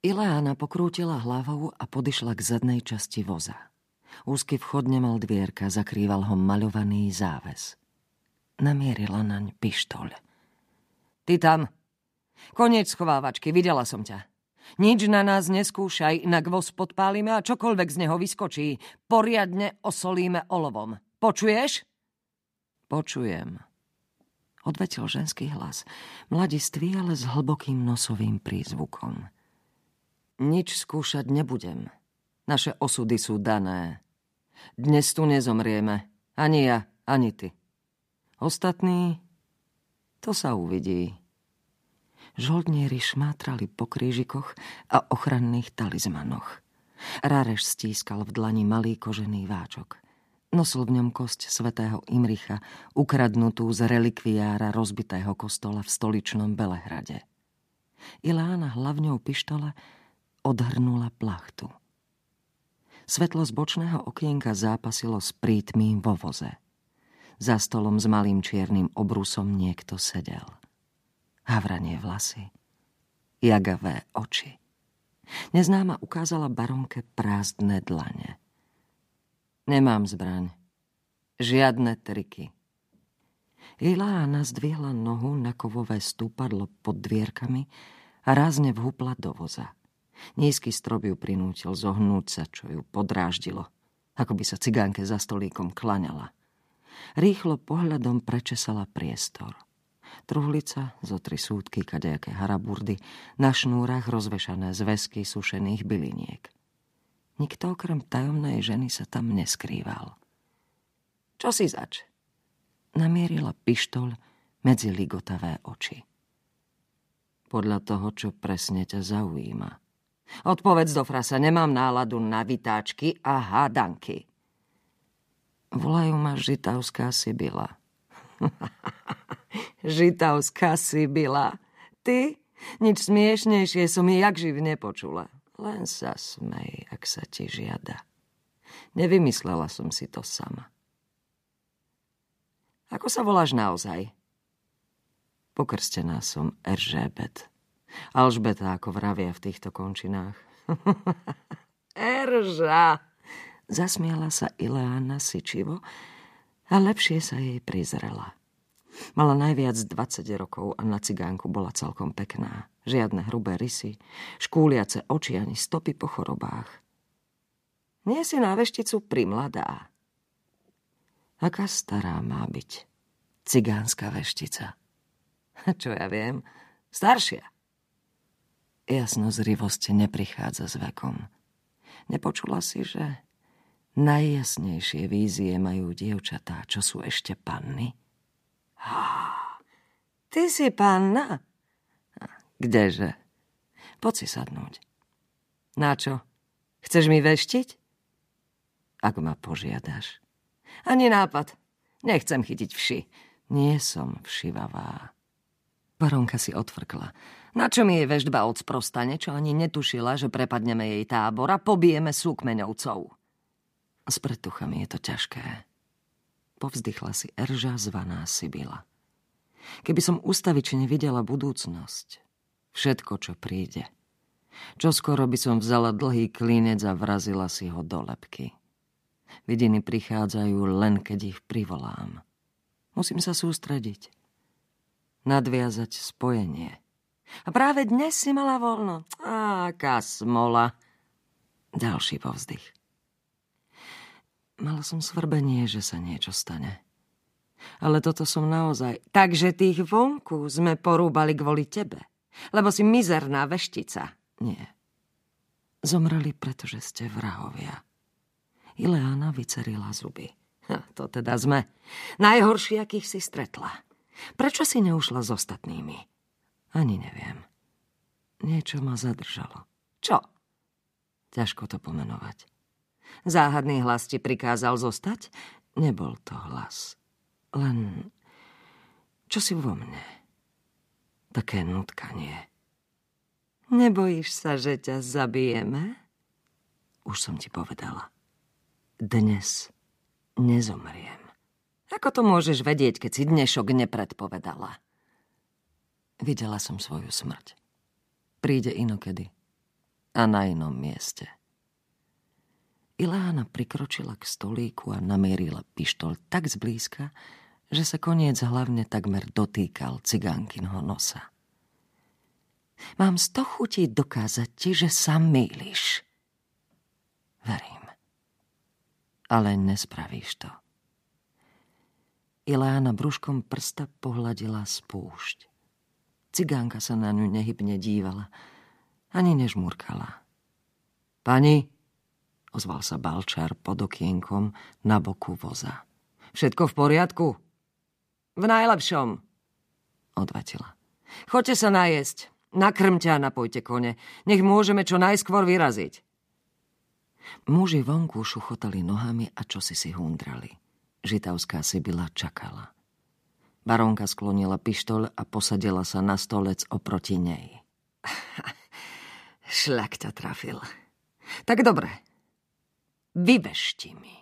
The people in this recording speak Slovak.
Ileana pokrútila hlavou a podišla k zadnej časti voza. Úzky vchod nemal dvierka, zakrýval ho maľovaný záves. Namierila naň pištoľ. Ty tam. Koniec schovávačky, videla som ťa. Nič na nás neskúšaj, inak voz podpálime a čokoľvek z neho vyskočí. Poriadne osolíme olovom. Počuješ? Počujem. Odvetil ženský hlas. Mladistvý, ale s hlbokým nosovým prízvukom. Nič skúšať nebudem. Naše osudy sú dané. Dnes tu nezomrieme. Ani ja, ani ty. Ostatní, to sa uvidí. Žoldnieri šmátrali po krížikoch a ochranných talizmanoch. Ráreš stískal v dlani malý kožený váčok. Nosil v ňom kosť svätého Imricha, ukradnutú z relikviára rozbitého kostola v stoličnom Belehrade. Ilána hlavňou pištole odhrnula plachtu. Svetlo z bočného okienka zápasilo s prítmým vo voze. Za stolom s malým čiernym obrusom niekto sedel. Havranie vlasy, jagavé oči. Neznáma ukázala baronke prázdne dlane. Nemám zbraň. Žiadne triky. Ilána zdvihla nohu na kovové stúpadlo pod dvierkami a rázne vhupla do voza. Nízky strop ju prinútil zohnúť sa, čo ju podráždilo, ako by sa cigánke za stolíkom klaňala. Rýchlo pohľadom prečesala priestor. Truhlica, zo tri súdky, kadejaké haraburdy, na šnúrach rozvešané zväzky sušených byliniek. Nikto okrem tajomnej ženy sa tam neskrýval. Čo si zač? Namierila pištol medzi ligotavé oči. Podľa toho, čo presne ťa zaujíma – Odpovedz do frasa, nemám náladu na vytáčky a hádanky. Volajú ma Žitavská Sibila. Žitavská Sibila. Ty? Nič smiešnejšie som jak živ nepočula. Len sa smej, ak sa ti žiada. Nevymyslela som si to sama. Ako sa voláš naozaj? Pokrstená som Eržébet. Alžbeta, ako vravia v týchto končinách. Erža! Zasmiala sa Ileána Sičivo a lepšie sa jej prizrela. Mala najviac 20 rokov a na cigánku bola celkom pekná. Žiadne hrubé rysy, škúliace oči ani stopy po chorobách. Nie si na vešticu primladá. Aká stará má byť? Cigánska veštica. Čo ja viem, staršia. Jasnozrivosť neprichádza s vekom. Nepočula si, že najjasnejšie vízie majú dievčatá, čo sú ešte panny? Ty si panna? Kdeže? Poď si sadnúť. Na čo? Chceš mi veštiť? Ak ma požiadaš. Ani nápad. Nechcem chytiť vši. Nie som všivavá. Baronka si otvrkla. Na čo mi jej veždba od sprostane, čo ani netušila, že prepadneme jej tábor a pobijeme súkmeňovcov. S pretuchami je to ťažké. Povzdychla si Erža zvaná Sibila. Keby som ustavične videla budúcnosť, všetko, čo príde. Čo skoro by som vzala dlhý klinec a vrazila si ho do lepky. Vidiny prichádzajú len, keď ich privolám. Musím sa sústrediť. Nadviazať spojenie a práve dnes si mala voľno. Aká smola. Ďalší povzdych. Mala som svrbenie, že sa niečo stane. Ale toto som naozaj... Takže tých vonku sme porúbali kvôli tebe. Lebo si mizerná veštica. Nie. Zomreli, pretože ste vrahovia. Ileana vycerila zuby. Ha, to teda sme. Najhorší, akých si stretla. Prečo si neušla s ostatnými? Ani neviem. Niečo ma zadržalo. Čo? Ťažko to pomenovať. Záhadný hlas ti prikázal zostať? Nebol to hlas. Len čo si vo mne? Také nutkanie. Nebojíš sa, že ťa zabijeme? Už som ti povedala. Dnes nezomriem. Ako to môžeš vedieť, keď si dnešok nepredpovedala? Videla som svoju smrť. Príde inokedy. a na inom mieste. Ilána prikročila k stolíku a namierila pištol tak zblízka, že sa koniec hlavne takmer dotýkal cigánkinho nosa. Mám sto chutí dokázať ti, že sa mýliš. Verím. Ale nespravíš to. Ilána brúškom prsta pohľadila spúšť. Cigánka sa na ňu nehybne dívala, ani nežmurkala. Pani, ozval sa Balčár pod okienkom na boku voza. Všetko v poriadku? V najlepšom, odvatila. Choďte sa najesť. Nakrmte a napojte kone. Nech môžeme čo najskôr vyraziť. Muži vonku šuchotali nohami a čosi si hundrali. Žitavská Sibila čakala. Baronka sklonila pištol a posadila sa na stolec oproti nej. Šľak ťa trafil. Tak dobre, Vybežte mi.